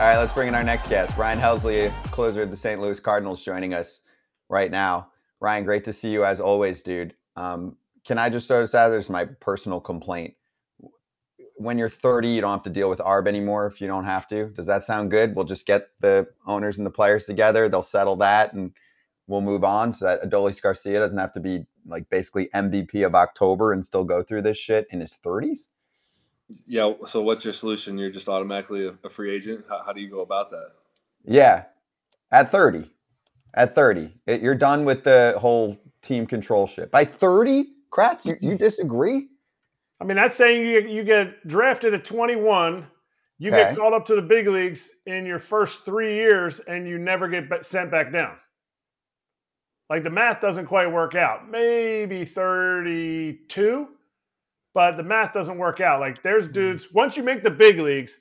All right, let's bring in our next guest. Ryan Helsley, closer of the St. Louis Cardinals, joining us right now. Ryan, great to see you as always, dude. Um, can I just throw this out? There's my personal complaint. When you're 30, you don't have to deal with ARB anymore if you don't have to. Does that sound good? We'll just get the owners and the players together. They'll settle that and we'll move on so that Adolis Garcia doesn't have to be like basically MVP of October and still go through this shit in his 30s. Yeah. So what's your solution? You're just automatically a, a free agent. How, how, do you go about that? Yeah, at 30, at 30, it, you're done with the whole team control shit. By 30, Kratz, you, you disagree? I mean, that's saying you you get drafted at 21. You okay. get called up to the big leagues in your first three years, and you never get sent back down. Like the math doesn't quite work out. Maybe 32, but the math doesn't work out. Like there's mm-hmm. dudes, once you make the big leagues,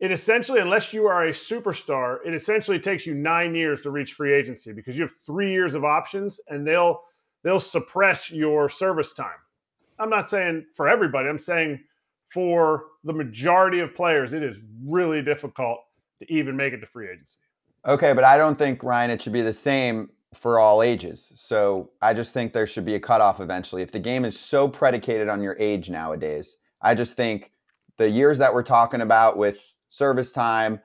it essentially, unless you are a superstar, it essentially takes you nine years to reach free agency because you have three years of options and they'll they'll suppress your service time. I'm not saying for everybody, I'm saying for the majority of players, it is really difficult to even make it to free agency. Okay, but I don't think Ryan it should be the same for all ages. So I just think there should be a cutoff eventually. If the game is so predicated on your age nowadays, I just think the years that we're talking about with service time,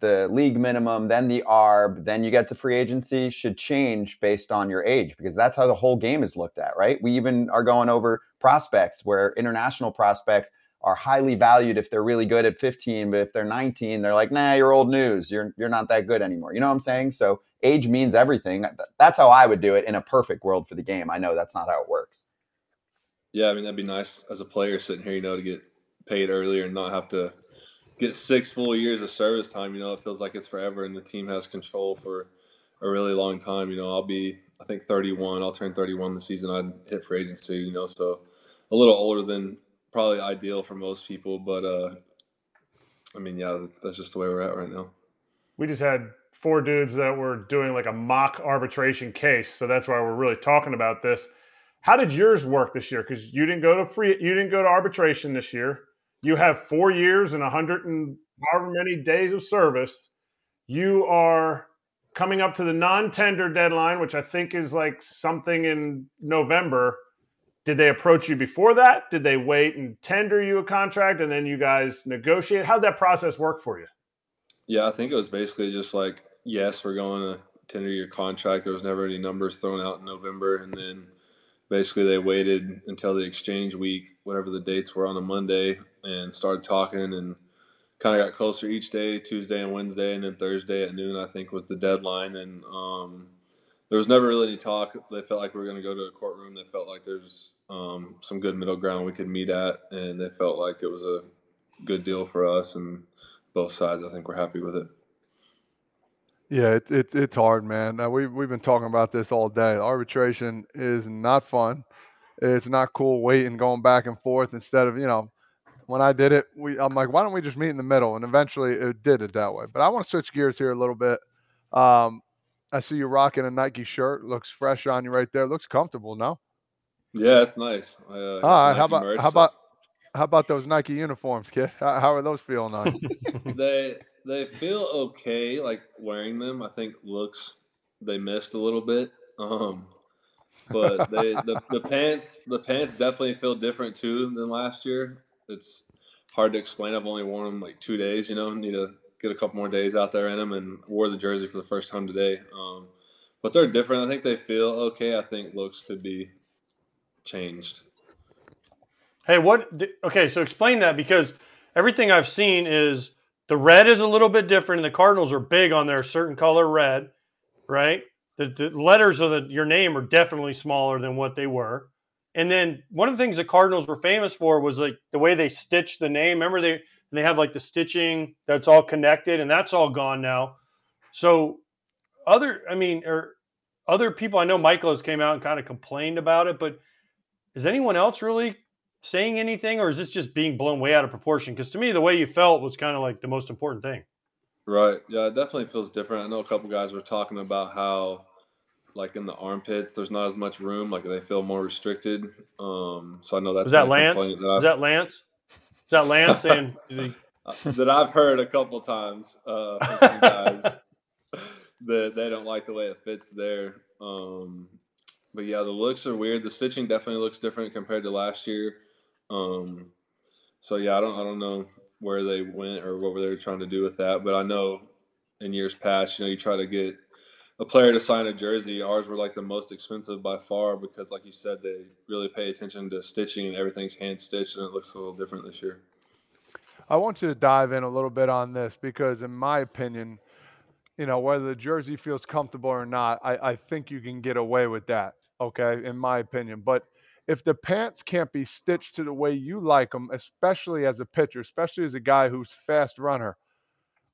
the league minimum, then the ARB, then you get to free agency should change based on your age because that's how the whole game is looked at, right? We even are going over prospects where international prospects are highly valued if they're really good at 15, but if they're 19, they're like, nah, you're old news. You're you're not that good anymore. You know what I'm saying? So age means everything. That's how I would do it in a perfect world for the game. I know that's not how it works. Yeah, I mean that'd be nice as a player sitting here, you know, to get paid earlier and not have to get six full years of service time. You know, it feels like it's forever, and the team has control for a really long time. You know, I'll be I think 31. I'll turn 31 the season I hit for agency. You know, so a little older than probably ideal for most people, but uh, I mean, yeah, that's just the way we're at right now. We just had four dudes that were doing like a mock arbitration case. So that's why we're really talking about this. How did yours work this year? Because you didn't go to free, you didn't go to arbitration this year. You have four years and a hundred and however many days of service. You are coming up to the non-tender deadline, which I think is like something in November. Did they approach you before that? Did they wait and tender you a contract and then you guys negotiate? How'd that process work for you? Yeah, I think it was basically just like yes, we're going to tender your contract. There was never any numbers thrown out in November, and then basically they waited until the exchange week, whatever the dates were on a Monday, and started talking and kind of got closer each day, Tuesday and Wednesday, and then Thursday at noon I think was the deadline, and um, there was never really any talk. They felt like we were going to go to a courtroom. They felt like there's um, some good middle ground we could meet at, and they felt like it was a good deal for us and both sides. I think we're happy with it. Yeah, it, it, it's hard, man. We, we've been talking about this all day. Arbitration is not fun. It's not cool waiting, going back and forth instead of, you know, when I did it, we I'm like, why don't we just meet in the middle? And eventually it did it that way. But I want to switch gears here a little bit. Um, I see you rocking a Nike shirt. Looks fresh on you right there. Looks comfortable, no? Yeah, it's nice. Uh, all right. How about merch, how about how about those Nike uniforms, kid? How, how are those feeling on you? they they feel okay. Like wearing them, I think looks they missed a little bit. Um, but they the, the pants the pants definitely feel different too than last year. It's hard to explain. I've only worn them like two days. You know, need to get a couple more days out there in them, and wore the jersey for the first time today. Um, but they're different. I think they feel okay. I think looks could be changed. Hey, what? Okay, so explain that because everything I've seen is the red is a little bit different, and the Cardinals are big on their certain color red, right? The, the letters of the, your name are definitely smaller than what they were. And then one of the things the Cardinals were famous for was like the way they stitched the name. Remember they they have like the stitching that's all connected, and that's all gone now. So other, I mean, or other people I know, Mikolas came out and kind of complained about it, but is anyone else really saying anything, or is this just being blown way out of proportion? Because to me, the way you felt was kind of like the most important thing. Right. Yeah, it definitely feels different. I know a couple guys were talking about how, like in the armpits, there's not as much room. Like they feel more restricted. Um, so I know that's is that Lance? That is that Lance? Is that Lance saying? uh, that I've heard a couple times uh, from guys that they don't like the way it fits there. Um, but yeah, the looks are weird. The stitching definitely looks different compared to last year. Um, so yeah, I don't I don't know where they went or what were they were trying to do with that, but I know in years past, you know, you try to get a player to sign a jersey. Ours were like the most expensive by far because, like you said, they really pay attention to stitching and everything's hand stitched, and it looks a little different this year. I want you to dive in a little bit on this because, in my opinion, you know, whether the jersey feels comfortable or not, I, I think you can get away with that. Okay, in my opinion. But if the pants can't be stitched to the way you like them, especially as a pitcher, especially as a guy who's fast runner,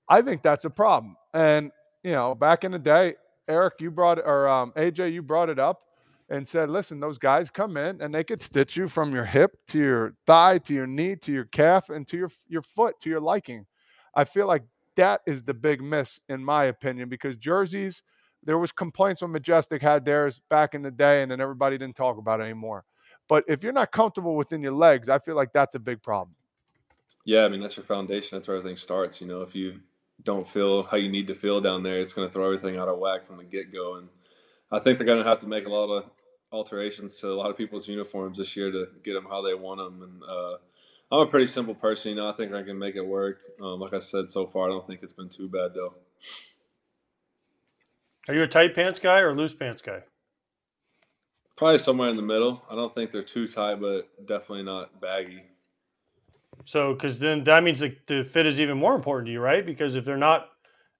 I think that's a problem. And you know, back in the day, Eric, you brought or um, AJ, you brought it up and said, listen, those guys come in and they could stitch you from your hip to your thigh to your knee to your calf and to your your foot to your liking. I feel like that is the big miss in my opinion because jerseys there was complaints when majestic had theirs back in the day and then everybody didn't talk about it anymore. But if you're not comfortable within your legs i feel like that's a big problem. Yeah i mean that's your foundation. That's where everything starts you know if you don't feel how you need to feel down there it's going to throw everything out of whack from the get-go and i think they're going to have to make a lot of alterations to a lot of people's uniforms this year to get them how they want them and uh, I'm a pretty simple person. You know, I think I can make it work. Um, like I said, so far, I don't think it's been too bad though. Are you a tight pants guy or loose pants guy? Probably somewhere in the middle. I don't think they're too tight, but definitely not baggy. So, because then that means the, the fit is even more important to you, right? Because if they're not,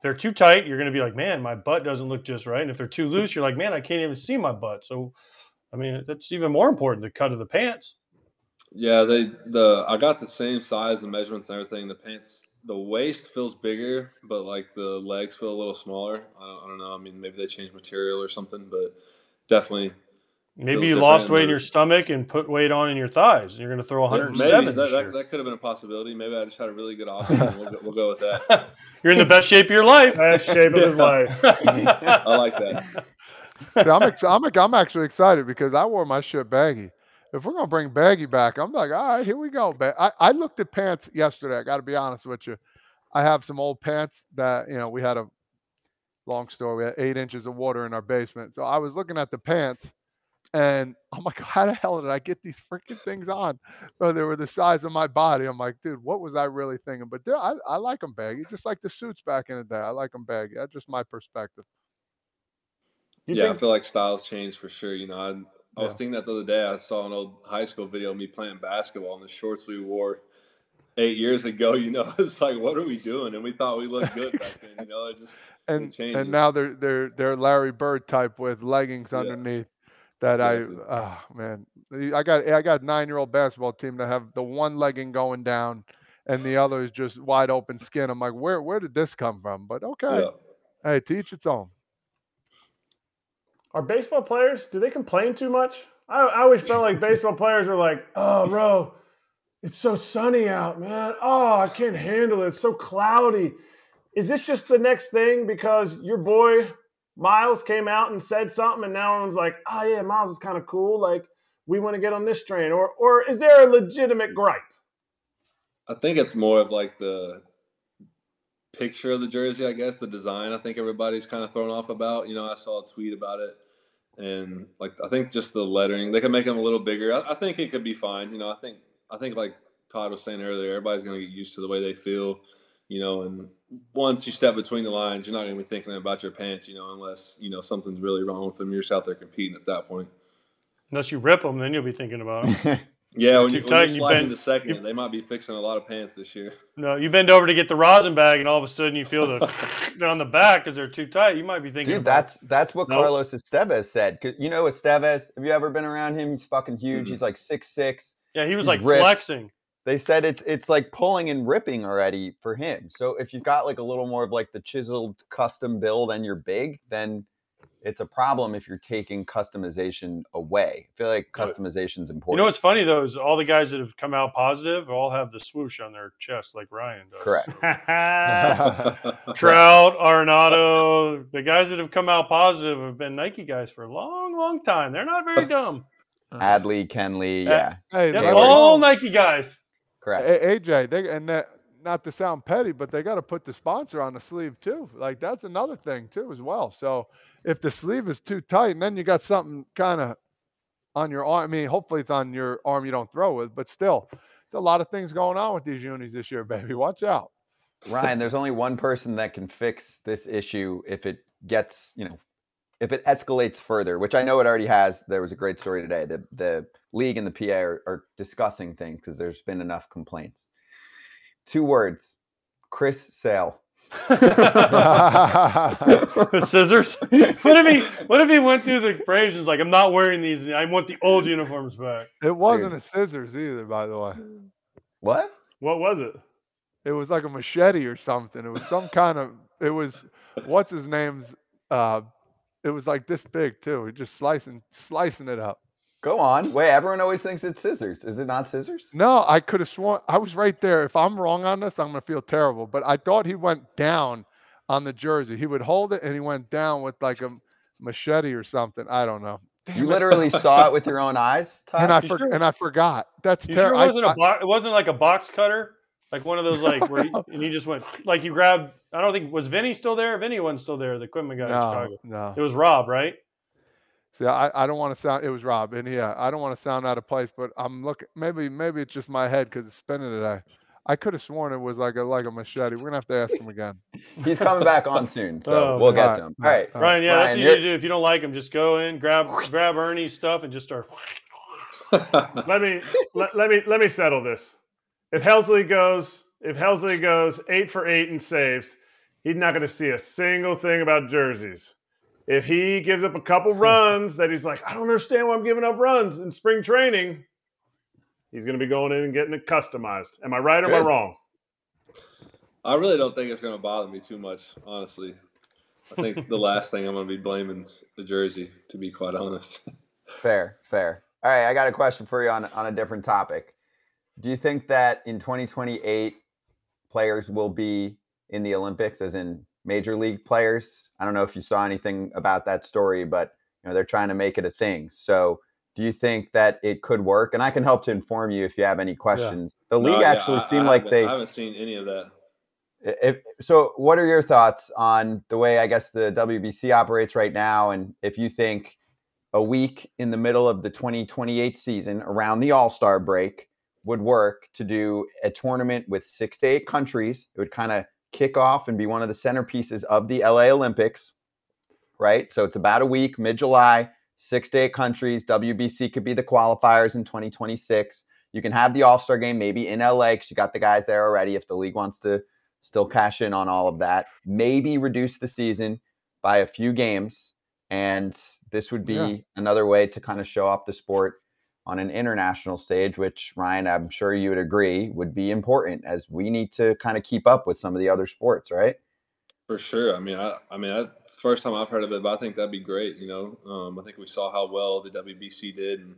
they're too tight, you're going to be like, man, my butt doesn't look just right. And if they're too loose, you're like, man, I can't even see my butt. So, I mean, that's even more important the cut of the pants. Yeah, they the I got the same size and measurements and everything. The pants, the waist feels bigger, but like the legs feel a little smaller. I don't, I don't know. I mean, maybe they changed material or something, but definitely. Maybe you lost weight in your stomach and put weight on in your thighs. And you're going to throw 107. maybe that, that, that, could have been a possibility. Maybe I just had a really good option. we'll, go, we'll go with that. you're in the best shape of your life. Best shape of his life. I like that. See, I'm, ex- I'm, I'm actually excited because I wore my shit baggy if we're gonna bring Baggy back, I'm like, all right, here we go. I, I looked at pants yesterday. I got to be honest with you. I have some old pants that you know we had a long story. We had eight inches of water in our basement, so I was looking at the pants, and I'm like, how the hell did I get these freaking things on? Bro, they were the size of my body. I'm like, dude, what was I really thinking? But I, I like them baggy, just like the suits back in the day. I like them baggy. That's just my perspective. You yeah, think- I feel like styles change for sure. You know, I I was thinking that the other day. I saw an old high school video of me playing basketball and the shorts we wore eight years ago. You know, it's like, what are we doing? And we thought we looked good back then. You know, it just and and now they're they're they're Larry Bird type with leggings yeah. underneath. That exactly. I, oh man, I got I got nine year old basketball team that have the one legging going down, and the other is just wide open skin. I'm like, where where did this come from? But okay, yeah. hey, teach its own. Are baseball players, do they complain too much? I, I always felt like baseball players were like, oh, bro, it's so sunny out, man. Oh, I can't handle it. It's so cloudy. Is this just the next thing because your boy Miles came out and said something, and now everyone's like, oh, yeah, Miles is kind of cool. Like, we want to get on this train. Or, or is there a legitimate gripe? I think it's more of like the picture of the jersey, I guess, the design. I think everybody's kind of thrown off about. You know, I saw a tweet about it, and like I think just the lettering, they could make them a little bigger. I, I think it could be fine. You know, I think I think like Todd was saying earlier, everybody's going to get used to the way they feel. You know, and once you step between the lines, you're not going to be thinking about your pants. You know, unless you know something's really wrong with them. You're just out there competing at that point. Unless you rip them, then you'll be thinking about them. Yeah, when, you, when you're sliding bend, to second, you, they might be fixing a lot of pants this year. No, you bend over to get the rosin bag, and all of a sudden you feel the they're on the back because they're too tight. You might be thinking, dude, that's that's what nope. Carlos Estevez said. You know Estevez? Have you ever been around him? He's fucking huge. Mm-hmm. He's like six six. Yeah, he was like ripped. flexing. They said it's it's like pulling and ripping already for him. So if you've got like a little more of like the chiseled custom build and you're big, then it's a problem if you're taking customization away. I feel like customization is important. You know what's funny though is all the guys that have come out positive all have the swoosh on their chest like Ryan does. Correct. Trout, Arenado, the guys that have come out positive have been Nike guys for a long, long time. They're not very dumb. Uh-huh. Adley, Kenley, yeah, hey, yeah all Nike guys. Correct. AJ, they, and that not to sound petty, but they got to put the sponsor on the sleeve too. Like that's another thing too as well. So if the sleeve is too tight, and then you got something kind of on your arm. I mean, hopefully it's on your arm you don't throw with, but still, it's a lot of things going on with these unis this year, baby. Watch out. Ryan, there's only one person that can fix this issue if it gets, you know, if it escalates further, which I know it already has. There was a great story today. The the league and the PA are, are discussing things because there's been enough complaints. Two words: Chris Sale. scissors. What if he? What if he went through the Braves? and was like, I'm not wearing these. I want the old uniforms back. It wasn't a scissors either, by the way. What? What was it? It was like a machete or something. It was some kind of. It was what's his name's. Uh, it was like this big too. He just slicing slicing it up. Go on. Wait, everyone always thinks it's scissors. Is it not scissors? No, I could have sworn I was right there. If I'm wrong on this, I'm gonna feel terrible. But I thought he went down on the jersey. He would hold it and he went down with like a machete or something. I don't know. Damn you it. literally saw it with your own eyes, Todd? and I for, sure? and I forgot. That's terrible. Sure it wasn't I, a bo- it wasn't like a box cutter, like one of those like where he, and he just went like you grabbed. I don't think was Vinny still there. Vinny wasn't still there. The equipment guy no, in Chicago. No, it was Rob, right? See, I, I don't want to sound. It was Rob, and yeah, I don't want to sound out of place, but I'm looking. Maybe maybe it's just my head because it's spinning today. I could have sworn it was like a like a machete. We're gonna have to ask him again. He's coming back on soon, so oh, we'll get to him. All right, uh, Ryan. Yeah, Ryan, that's what you need to do. If you don't like him, just go in, grab grab Ernie's stuff, and just start. let me let, let me let me settle this. If Helsley goes, if Helsley goes eight for eight and saves, he's not going to see a single thing about jerseys if he gives up a couple runs that he's like, I don't understand why I'm giving up runs in spring training, he's going to be going in and getting it customized. Am I right or Good. am I wrong? I really don't think it's going to bother me too much, honestly. I think the last thing I'm going to be blaming is the jersey, to be quite honest. Fair, fair. All right, I got a question for you on, on a different topic. Do you think that in 2028, players will be in the Olympics, as in major league players. I don't know if you saw anything about that story, but you know they're trying to make it a thing. So, do you think that it could work? And I can help to inform you if you have any questions. Yeah. The league no, actually yeah, seemed I like they. I haven't seen any of that. If, so, what are your thoughts on the way I guess the WBC operates right now, and if you think a week in the middle of the 2028 season around the All Star break would work to do a tournament with six to eight countries? It would kind of kick off and be one of the centerpieces of the LA Olympics, right? So it's about a week, mid July, six to eight countries. WBC could be the qualifiers in 2026. You can have the All Star game maybe in LA because you got the guys there already if the league wants to still cash in on all of that. Maybe reduce the season by a few games. And this would be yeah. another way to kind of show off the sport on an international stage, which Ryan, I'm sure you would agree, would be important as we need to kind of keep up with some of the other sports, right? For sure. I mean, I, I mean, it's the first time I've heard of it, but I think that'd be great. You know, um, I think we saw how well the WBC did, and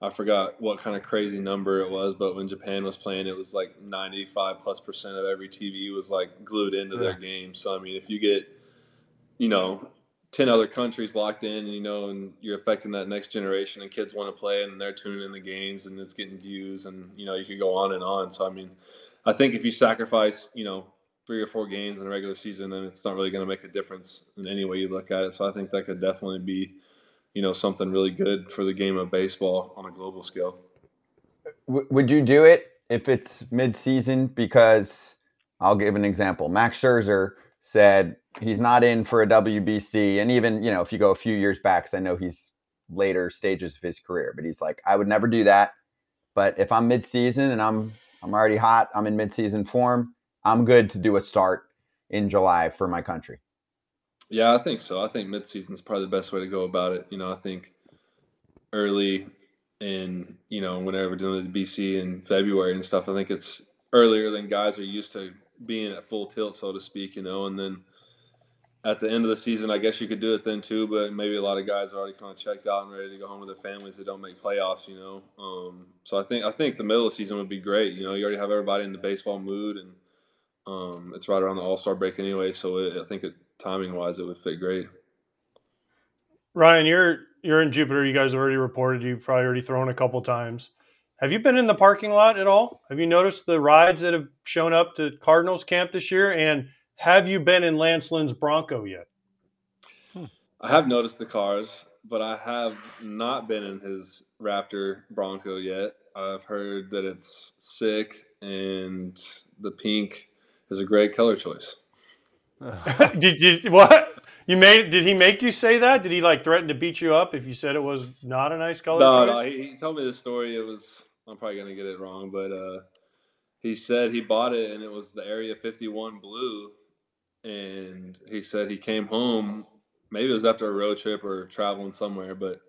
I forgot what kind of crazy number it was, but when Japan was playing, it was like 95 plus percent of every TV was like glued into yeah. their game. So I mean, if you get, you know, 10 other countries locked in, and you know, and you're affecting that next generation and kids want to play and they're tuning in the games and it's getting views and, you know, you could go on and on. So, I mean, I think if you sacrifice, you know, three or four games in a regular season, then it's not really going to make a difference in any way you look at it. So I think that could definitely be, you know, something really good for the game of baseball on a global scale. would you do it if it's mid-season? Because I'll give an example. Max Scherzer said he's not in for a WBC. And even, you know, if you go a few years back, because I know he's later stages of his career, but he's like, I would never do that. But if I'm mid-season and I'm I'm already hot, I'm in mid-season form, I'm good to do a start in July for my country. Yeah, I think so. I think mid-season is probably the best way to go about it. You know, I think early in, you know, whenever doing the BC in February and stuff, I think it's earlier than guys are used to being at full tilt, so to speak, you know, and then at the end of the season, I guess you could do it then too, but maybe a lot of guys are already kind of checked out and ready to go home with their families that don't make playoffs, you know. Um, so I think I think the middle of the season would be great. You know, you already have everybody in the baseball mood, and um, it's right around the All Star break anyway. So it, I think it, timing wise, it would fit great. Ryan, you're you're in Jupiter. You guys already reported. You've probably already thrown a couple times. Have you been in the parking lot at all? Have you noticed the rides that have shown up to Cardinals camp this year? And have you been in Lance Lynn's Bronco yet? Hmm. I have noticed the cars, but I have not been in his Raptor Bronco yet. I've heard that it's sick and the pink is a great color choice. did, did what? You made? Did he make you say that? Did he like threaten to beat you up if you said it was not a nice color? No, choice? no. He, he told me the story. It was. I'm probably gonna get it wrong, but uh, he said he bought it and it was the Area 51 blue, and he said he came home. Maybe it was after a road trip or traveling somewhere, but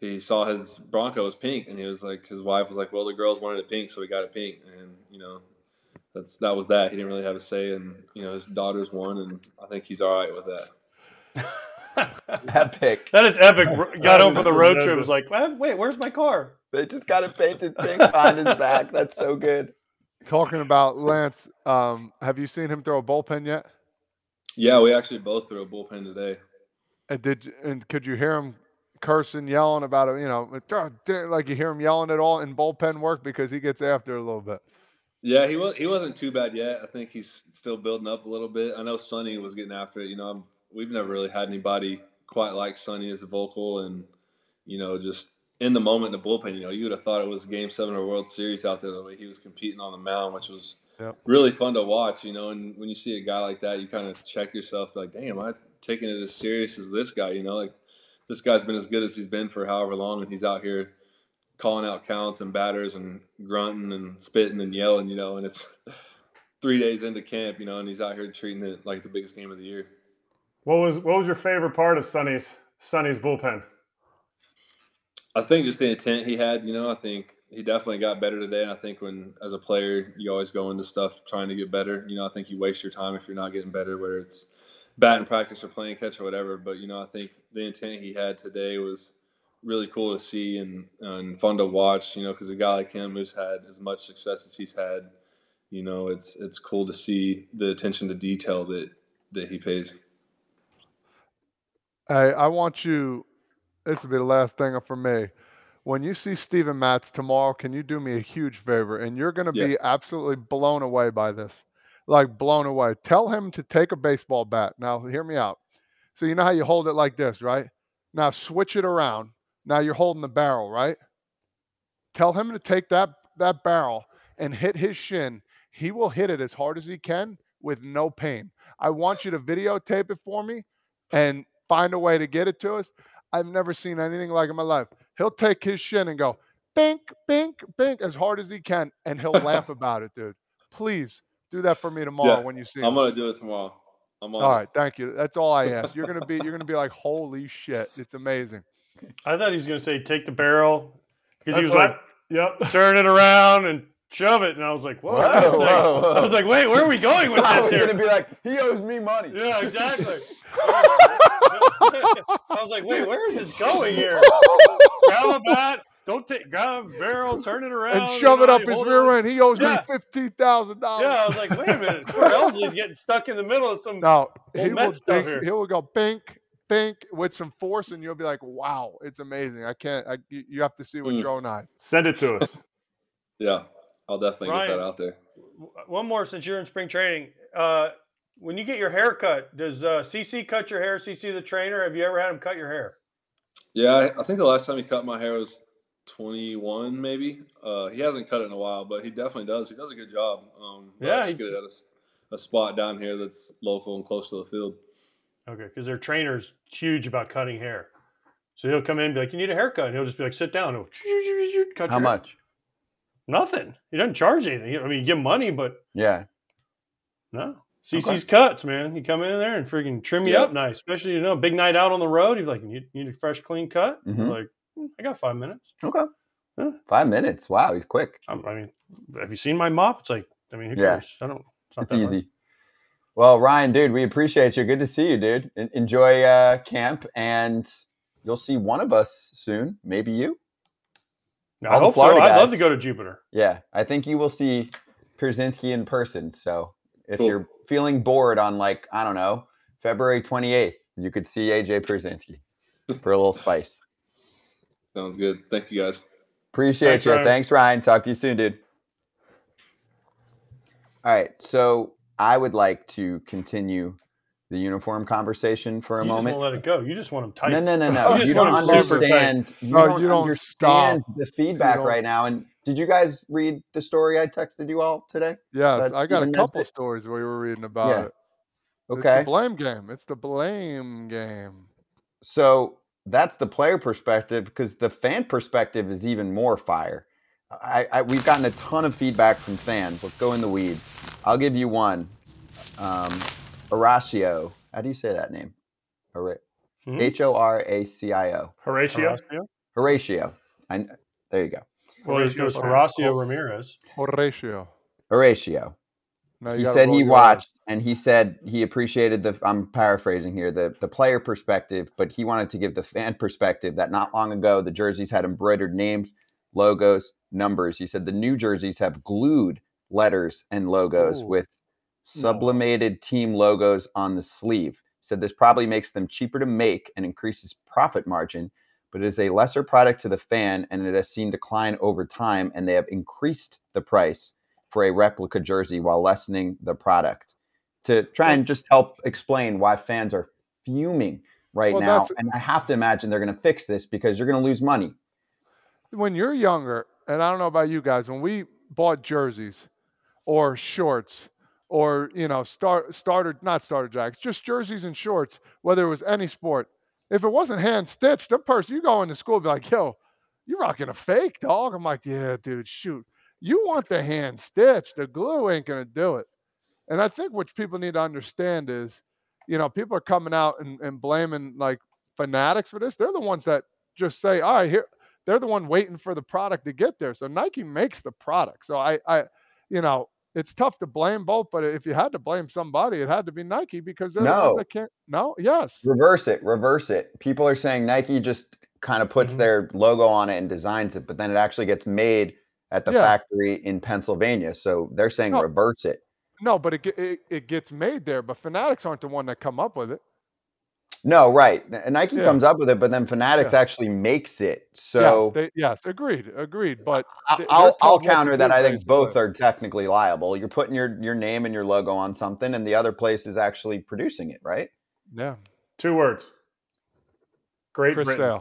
he saw his Bronco was pink, and he was like, his wife was like, "Well, the girls wanted it pink, so we got it pink," and you know, that's that was that. He didn't really have a say, and you know, his daughters won, and I think he's all right with that. Epic. That is epic. Got home is for the road trip. tremendous. Was like, wait, where's my car? They just got it painted pink behind his back. That's so good. Talking about Lance, um, have you seen him throw a bullpen yet? Yeah, we actually both threw a bullpen today. And did and could you hear him cursing, yelling about it? You know, like you hear him yelling at all in bullpen work because he gets after a little bit. Yeah, he was he wasn't too bad yet. I think he's still building up a little bit. I know Sonny was getting after it. You know, I'm, we've never really had anybody quite like Sonny as a vocal, and you know, just in the moment in the bullpen. You know, you would have thought it was Game Seven of World Series out there the way he was competing on the mound, which was Yep. really fun to watch. You know, and when you see a guy like that, you kind of check yourself, like, damn, am I taking it as serious as this guy? You know, like this guy's been as good as he's been for however long, and he's out here calling out counts and batters and grunting and spitting and yelling, you know, and it's three days into camp, you know, and he's out here treating it like the biggest game of the year. What was what was your favorite part of Sonny's Sonny's bullpen? I think just the intent he had, you know, I think he definitely got better today. And I think when, as a player, you always go into stuff trying to get better. You know, I think you waste your time if you're not getting better, whether it's batting practice or playing catch or whatever. But, you know, I think the intent he had today was really cool to see and, and fun to watch, you know, because a guy like him who's had as much success as he's had, you know, it's it's cool to see the attention to detail that that he pays. Hey, I want you. This will be the last thing for me. When you see Steven Matz tomorrow, can you do me a huge favor? And you're going to Yeah. be absolutely blown away by this. Like blown away. Tell him to take a baseball bat. Now, hear me out. So, you know how you hold it like this, right? Now, switch it around. Now, you're holding the barrel, right? Tell him to take that, that barrel and hit his shin. He will hit it as hard as he can with no pain. I want you to videotape it for me and find a way to get it to us. I've never seen anything like in my life. He'll take his shin and go bink, bink, bink as hard as he can, and he'll laugh about it, dude. Please do that for me tomorrow Yeah, when you see I'm him. gonna do it tomorrow. I'm on. All it. right, thank you. That's all I ask. You're gonna be you're gonna be like, holy shit, it's amazing. I thought he was going to say take the barrel because he was what like I- yep. turn it around and shove it, and I was like, whoa, wait a Whoa, second. whoa, whoa. I was like, wait, where are we going with I this was here? gonna be like, he owes me money. Yeah, exactly. I was like, wait, where is this going here? grab a bat, don't take, grab a barrel, turn it around, and you shove it up his rear end. He owes Yeah. me fifteen thousand dollars. Yeah, I was like, wait a minute, poor Helsley's getting stuck in the middle of some. No, he will, stuff bink, here. he will go bink, bink with some force, and you'll be like, wow, it's amazing. I can't. I, you you have to see with Mm. your own eyes. Send it to us. Yeah, I'll definitely get that out there. One more since you're in spring training. Uh, when you get your hair cut, does uh, CC cut your hair? CC the trainer? Have you ever had him cut your hair? Yeah, I, I think the last time he cut my hair was 21, maybe. Uh, he hasn't cut it in a while, but he definitely does. He does a good job. Um, Yeah, I just he- get it at a, s- a spot down here that's local and close to the field. Okay, because their trainer's huge about cutting hair. So he'll come in and be like, "You need a haircut," and he'll just be like, "Sit down." He'll cut How your hair. Much? Nothing. He doesn't charge anything. I mean, you give money, but Yeah. no. CC's cuts, man. He come in there and freaking trim you Yeah. up nice, especially you know, big night out on the road. He's like, "You need a fresh, clean cut." You're Mhm. Like, "Hmm, I got five minutes. Okay. Yeah. Five minutes. Wow, he's quick. I'm, I mean, have you seen my mop? It's like, I mean, who Yeah. cares? I don't. It's, not It's that hard. easy. Well, Ryan, dude, we appreciate you. Good to see you, dude. Enjoy uh, camp, and you'll see one of us soon. Maybe you. I All the hope so. Florida I'd love to go to Jupiter. Yeah, I think you will see Pierzynski in person. So if Cool. you're feeling bored on like I don't know February 28th, you could see AJ Pierzynski for a little spice. Sounds good. Thank you guys. Appreciate Thanks, you. Ryan. Thanks, Ryan. Talk to you soon, dude. All right. So I would like to continue the uniform conversation for a you just moment. won't let it go. You just want them tight. No, no, no, no. You You don't want 'em super tight. understand. You No, don't you don't understand stop. the feedback right now. And did you guys read the story I texted you all today? Yes, That's I got a couple Nesbitt. stories we were reading about Yeah. it. It's Okay. the blame game. It's the blame game. So that's the player perspective because the fan perspective is even more fire. I, I we've gotten a ton of feedback from fans. Let's go in the weeds. I'll give you one. Um, Horacio. How do you say that name? Hora- Mhm. H O R A C I O. Horatio. Horacio? Horatio. I, there you go. Well, it goes Horatio. Horacio Ramirez. Horatio. Horatio. Now you he said he your watched and he said he appreciated the i'm paraphrasing here the the player perspective but he wanted to give the fan perspective that not long ago the jerseys had embroidered names logos numbers he said the new jerseys have glued letters and logos Ooh. with Mm. sublimated team logos on the sleeve said this probably makes them cheaper to make and increases profit margin but it is a lesser product to the fan and it has seen decline over time and they have increased the price for a replica jersey while lessening the product to try and just help explain why fans are fuming right Well, now. And I have to imagine they're going to fix this because you're going to lose money. when you're younger, and I don't know about you guys, when we bought jerseys or shorts or you know start starter not starter jackets, just jerseys and shorts, whether it was any sport, if it wasn't hand stitched, the person you go into school be like, "Yo, you rocking a fake dog?" I'm like, "Yeah, dude, shoot, you want the hand stitched. The glue ain't gonna do it." And I think what people need to understand is, you know, people are coming out and, and blaming like fanatics for this. They're the ones that just say, "All right, here." they're the one waiting for the product to get there. So Nike makes the product. So I, I, you know, it's tough to blame both, but if you had to blame somebody, it had to be Nike because they're the No. ones that can't. No, yes, Reverse it, reverse it. People are saying Nike just kind of puts Mhm. their logo on it and designs it, but then it actually gets made at the Yeah. factory in Pennsylvania. So they're saying No. reverse it. no, but it, it it gets made there. But Fanatics aren't the one that come up with it. No, right. N- Nike Yeah. comes up with it, but then Fanatics Yeah. actually makes it. So yes, they, yes, agreed, agreed. But I- they- they're I'll, I'll told what to counter that. do, I think basically. both are technically liable. You're putting your your name and your logo on something, and the other place is actually producing it, right? Yeah, Two words. Great Chris Britain.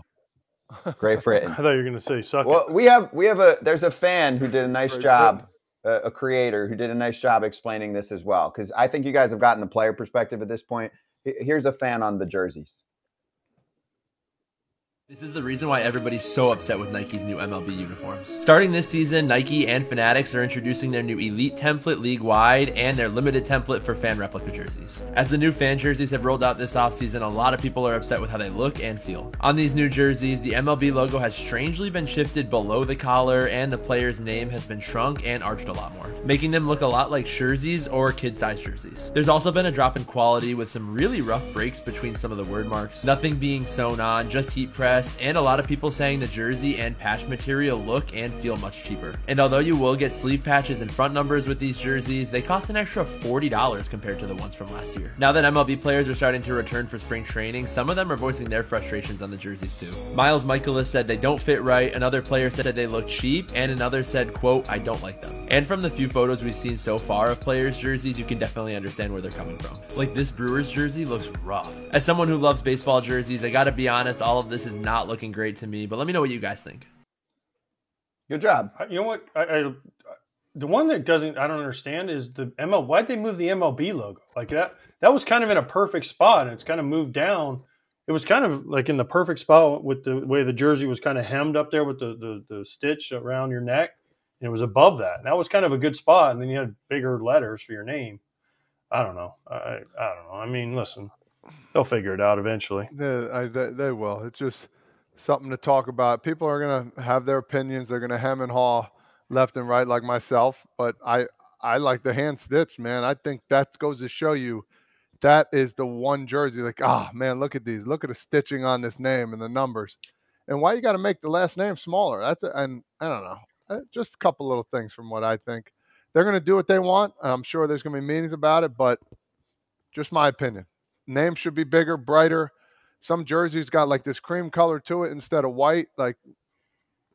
Sale. Great Britain. I thought you were going to say suck Well, we have we have a there's a fan who did a nice Great job, a, a creator who did a nice job explaining this as well. Because I think you guys have gotten the player perspective at this point. Here's a fan on the jerseys. This is the reason why everybody's so upset with Nike's new MLB uniforms. Starting this season, Nike and Fanatics are introducing their new Elite template league wide and their limited template for fan replica jerseys. As the new fan jerseys have rolled out this offseason, a lot of people are upset with how they look and feel. On these new jerseys, the MLB logo has strangely been shifted below the collar and the player's name has been shrunk and arched a lot more, making them look a lot like jerseys or kid-sized jerseys. There's also been a drop in quality with some really rough breaks between some of the word marks, nothing being sewn on, just heat and a lot of people saying the jersey and patch material look and feel much cheaper. And although you will get sleeve patches and front numbers with these jerseys, they cost an extra $40 compared to the ones from last year. Now that MLB players are starting to return for spring training, some of them are voicing their frustrations on the jerseys too. Miles Mikolas said they don't fit right, another player said that they look cheap, and another said, quote, I don't like them. And from the few photos we've seen so far of players' jerseys, you can definitely understand where they're coming from. Like this Brewers jersey looks rough. As someone who loves baseball jerseys, I gotta be honest, all of this is not looking great to me, but let me know what you guys think. Good job. Uh, you know what? I, I the one that doesn't I don't understand is the ML. Why'd they move the MLB logo like that? That was kind of in a perfect spot, and it's kind of moved down. It was kind of like in the perfect spot with the way the jersey was kind of hemmed up there with the the, the stitch around your neck, and it was above that. And that was kind of a good spot, and then you had bigger letters for your name. I don't know. I I don't know. I mean, listen, they'll figure it out eventually. Yeah, I, they, they will. It's just something to talk about. People are going to have their opinions. They're going to hem and haw left and right, like myself. But I, I like the hand stitch, man. I think that goes to show you that is the one jersey. Like, ah, man, look at these. Look at the stitching on this name and the numbers. And why you got to make the last name smaller? That's a, and I don't know. Uh, Just a couple little things from what I think. They're going to do what they want. I'm sure there's going to be meetings about it, but just my opinion. Name should be bigger, brighter. Some jerseys got like this cream color to it instead of white. Like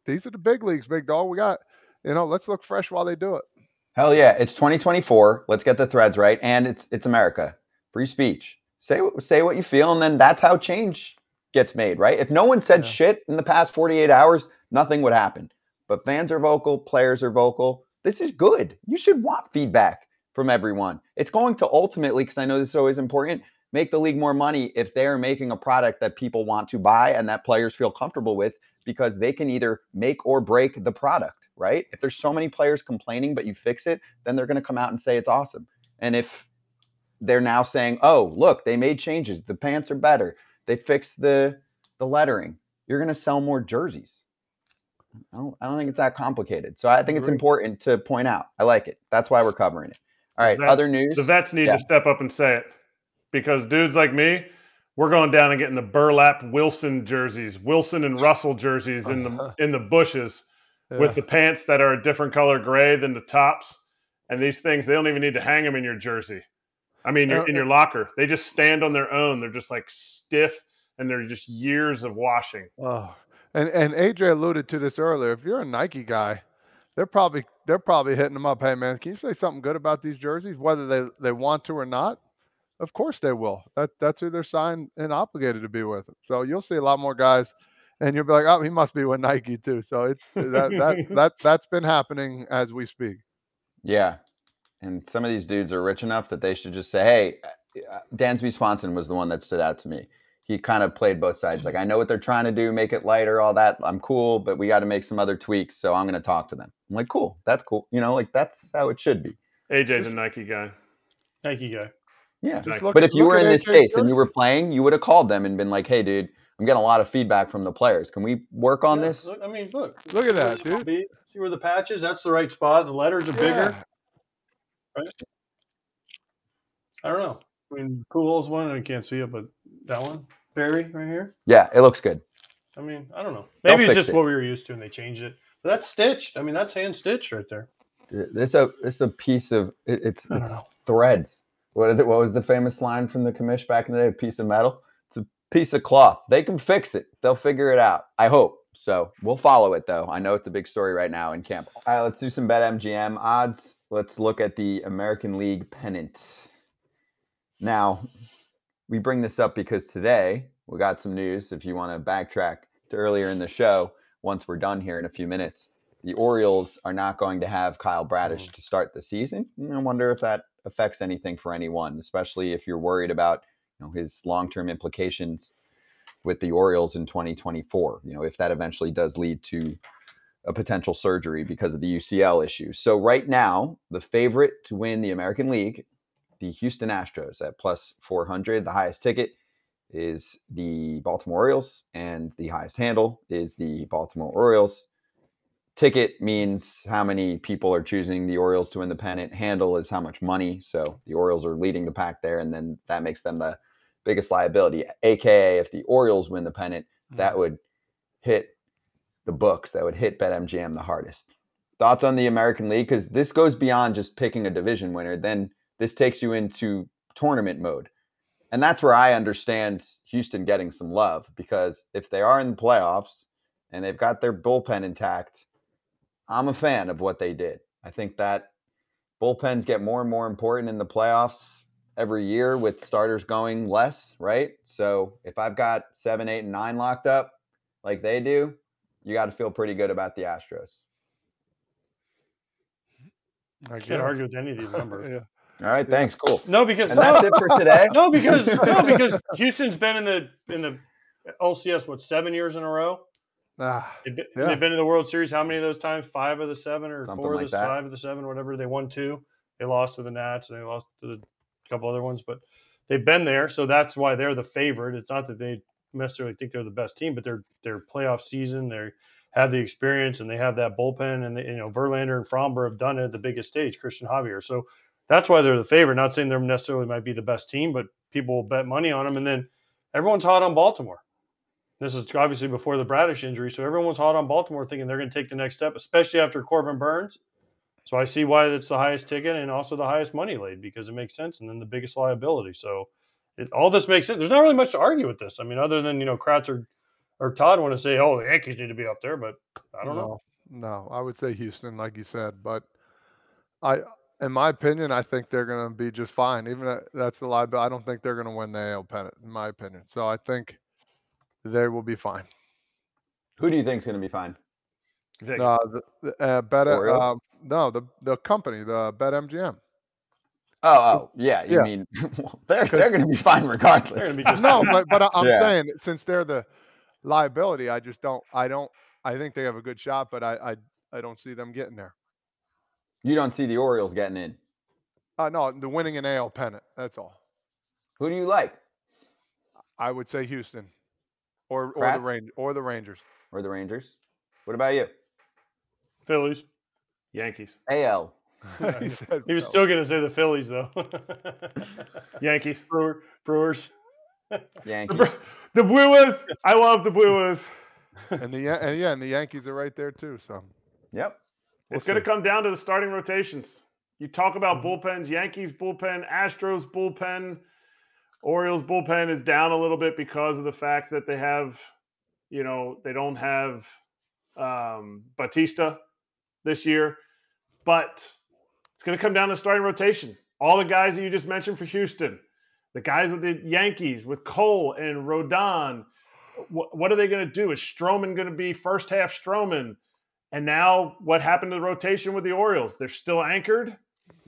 these are the big leagues, big dog. We got, you know, let's look fresh while they do it. Hell yeah, it's 2024. Let's get the threads right, and it's it's America. Free speech. Say say what you feel, and then that's how change gets made, right? If no one said yeah. shit in the past 48 hours, nothing would happen. But fans are vocal, players are vocal. This is good. You should want feedback from everyone. It's going to ultimately, because I know this is always important, make the league more money if they're making a product that people want to buy and that players feel comfortable with because they can either make or break the product, right? If there's so many players complaining, but you fix it, then they're going to come out and say it's awesome. And if they're now saying, oh, look, they made changes, the pants are better, they fixed the the lettering, you're going to sell more jerseys. I don't, I don't think it's that complicated. So I think it's important to point out. I like it. That's why we're covering it. All right. That, other news. The vets need yeah. to step up and say it because dudes like me, we're going down and getting the burlap Wilson jerseys, Wilson and Russell jerseys in the uh-huh. in the bushes yeah. with the pants that are a different color gray than the tops. And these things, they don't even need to hang them in your jersey. I mean, in your locker. They just stand on their own. They're just like stiff and they're just years of washing. Oh, and and AJ alluded to this earlier. If you're a Nike guy, they're probably they're probably hitting them up. Hey man, can you say something good about these jerseys, whether they they want to or not? Of course they will. That that's who they're signed and obligated to be with. So you'll see a lot more guys, and you'll be like, oh, he must be with Nike too. So it's that that that that's been happening as we speak. Yeah, and some of these dudes are rich enough that they should just say, hey, uh, Dansby Swanson was the one that stood out to me. He kind of played both sides. Like I know what they're trying to do, make it lighter, all that. I'm cool, but we got to make some other tweaks. So I'm going to talk to them. I'm like, cool, that's cool. You know, like that's how it should be. AJ's a Nike guy. Nike guy. Yeah. Look, but if you were in this case and you were playing, you would have called them and been like, "Hey, dude, I'm getting a lot of feedback from the players. Can we work on yeah, this?" Look, I mean, look, look at that, dude. See where the patch is? That's the right spot. The letters are yeah. bigger. Right? I don't know. I mean, Pujols one, I can't see it, but that one, Barry, right here. Yeah, it looks good. I mean, I don't know. Maybe They'll it's just it. what we were used to, and they changed it. But that's stitched. I mean, that's hand stitched right there. This a this a piece of it, it's it's threads. What, the, what was the famous line from the commish back in the day? A piece of metal. It's a piece of cloth. They can fix it. They'll figure it out. I hope. So we'll follow it though. I know it's a big story right now in camp. All right, let's do some BetMGM odds. Let's look at the American League pennant. Now, we bring this up because today we got some news. If you want to backtrack to earlier in the show, once we're done here in a few minutes, the Orioles are not going to have Kyle Bradish mm. to start the season. I wonder if that affects anything for anyone, especially if you're worried about you know his long-term implications with the Orioles in 2024. You know, if that eventually does lead to a potential surgery because of the UCL issue. So right now, the favorite to win the American League, the Houston Astros at plus 400. The highest ticket is the Baltimore Orioles, and the highest handle is the Baltimore Orioles ticket means how many people are choosing the Orioles to win the pennant. Handle is how much money. So the Orioles are leading the pack there, and then that makes them the biggest liability. AKA, if the Orioles win the pennant, that mm. would hit the books. That would hit BetMGM the hardest. Thoughts on the American League? Because this goes beyond just picking a division winner. Then this takes you into tournament mode. And that's where I understand Houston getting some love because if they are in the playoffs and they've got their bullpen intact, I'm a fan of what they did. I think that bullpens get more and more important in the playoffs every year with starters going less, right? So if I've got seven, eight, and nine locked up like they do, you got to feel pretty good about the Astros. I can't argue with any of these numbers. yeah. All right, thanks. Cool. No, because and that's it for today. No, because no, because Houston's been in the in the LCS what seven years in a row. Ah, they've, been, yeah. they've, been, in the World Series. How many of those times? Five of the seven, or Something four of the that. five of the seven, whatever. They won two. They lost to the Nats, and they lost to a couple other ones. But they've been there, so that's why they're the favorite. It's not that they necessarily think they're the best team, but they're their playoff season. They have the experience, and they have that bullpen. And they, you know, Verlander and Framber have done it at the biggest stage. Cristian Javier, so that's why they're the favorite. Not saying they're necessarily might be the best team, but people will bet money on them. And then everyone's hot on Baltimore. This is obviously before the Bradish injury, so everyone was hot on Baltimore, thinking they're going to take the next step, especially after Corbin Burnes. So I see why that's the highest ticket and also the highest money laid because it makes sense, and then the biggest liability. So it, all this makes sense. There's not really much to argue with this. I mean, other than you know, Kratzer or Todd want to say, "Oh, the Yankees need to be up there," but I don't no, know. No, I would say Houston, like you said, but I, in my opinion, I think they're going to be just fine. Even if that's the liability. I don't think they're going to win the AL pennant, in my opinion. So I think they will be fine. Who do you think is going to be fine? Vic. Uh, the, the, uh, Bet, Orioles? um, no, the the company, the Bet MGM. Oh, oh, yeah. You Yeah. mean they're they're going to be fine regardless. Be no, but but I- I'm Yeah. saying since they're the liability, I just don't. I don't. I think they have a good shot, but I I, I don't see them getting there. you don't see the Orioles getting in. Uh, no, the winning an AL pennant. That's all. Who do you like? I would say Houston, or or the Kratz? Range or the Rangers. Or the Rangers? What about you? Phillies. Yankees. AL. he said He was Phillies. still going to say the Phillies though. Yankees. Brewer, Brewers. Yankees. The Brewers. I love the Brewers. and the and yeah, and the Yankees are right there too. So Yep. we'll it's going to come down to the starting rotations. You talk about mm-hmm. bullpens, Yankees bullpen, Astros bullpen, Orioles bullpen is down a little bit because of the fact that they have, you know, they don't have um, Bautista this year, but it's going to come down to starting rotation. All the guys that you just mentioned for Houston, the guys with the Yankees, with Cole and Rodon, wh- what are they going to do? Is Stroman going to be first half Stroman? And now what happened to the rotation with the Orioles? They're still anchored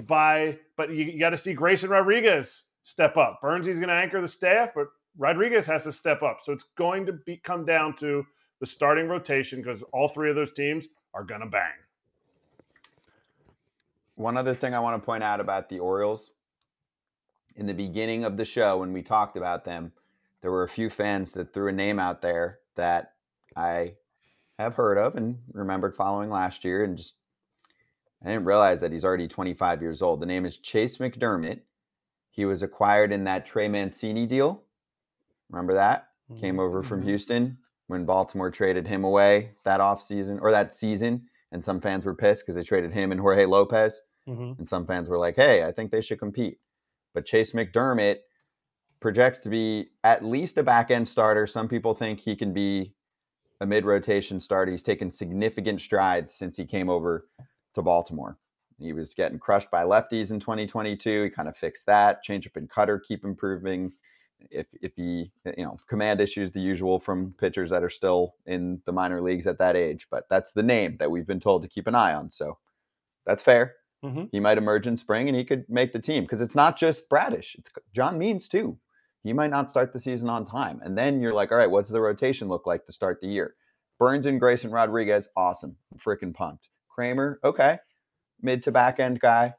by, but you, you got to see Grayson Rodriguez step up. Burnsy's going to anchor the staff, but Rodriguez has to step up. So it's going to be come down to the starting rotation because all three of those teams are going to bang. One other thing I want to point out about the Orioles. In the beginning of the show, when we talked about them, there were a few fans that threw a name out there that I have heard of and remembered following last year, and just I didn't realize that he's already 25 years old. The name is Chayce McDermott. He was acquired in that Trey Mancini deal. Remember that? Came over from Mhm. Houston when Baltimore traded him away that offseason or that season. And some fans were pissed because they traded him and Jorge Lopez. Mhm. And some fans were like, hey, I think they should compete. But Chayce McDermott projects to be at least a back end starter. Some people think he can be a mid rotation starter. He's taken significant strides since he came over to Baltimore. He was getting crushed by lefties in 2022. He kind of fixed that. Changeup and cutter keep improving. If if he you know command issues, the usual from pitchers that are still in the minor leagues at that age. But that's the name that we've been told to keep an eye on. So that's fair. Mhm. He might emerge in spring and he could make the team because it's not just Bradish. It's John Means too. He might not start the season on time. And then you're like, all right, what's the rotation look like to start the year? Burns and Grayson Rodriguez, awesome. I'm Freaking pumped. Kremer, okay. Mid to back end guy.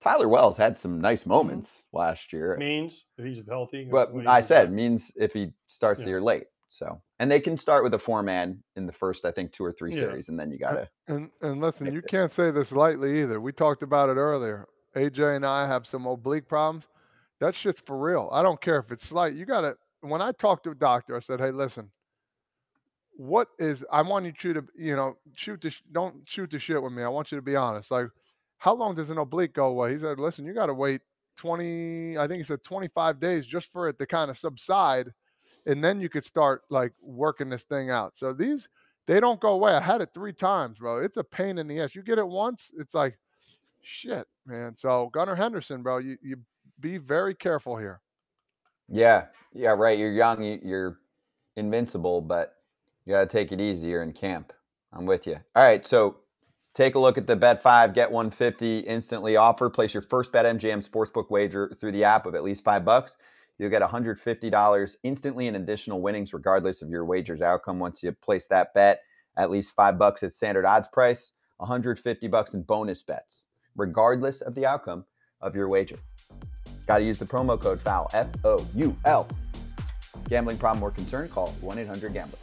Tyler Wells had some nice mm-hmm. moments last year. Means if he's healthy. But he I said like. means if he starts the year late. So and they can start with a four man in the first, I think, two or three Yeah. series, and then you gotta And and listen, you it. can't say this lightly either. We talked about it earlier. AJ and I have some oblique problems. That shit's for real. I don't care if it's slight. You got to. When I talked to a doctor, I said, "Hey, listen, what is? I want you to, you know, shoot the. Don't shoot the shit with me. I want you to be honest. Like, how long does an oblique go away?" He said, "Listen, you got to wait twenty. I think he said twenty-five days just for it to kind of subside, and then you could start like working this thing out." So these they don't go away. I had it three times, bro. It's a pain in the ass. You get it once, it's like shit, man. So Gunnar Henderson, bro, you you be very careful here. Yeah, yeah, right. You're young, you're invincible, but you got to take it. You're in camp. I'm with you. All right, so take a look at the Bet Five Get 150 instantly offer. Place your first Bet MGM sportsbook wager through the app of at least five bucks. You'll get $150 instantly in additional winnings, regardless of your wager's outcome. Once you place that bet, at least five bucks at standard odds price, 150 bucks in bonus bets, regardless of the outcome of your wager. Got to use the promo code FOUL, F O U L. Gambling problem or concern, call 1 800 Gambler.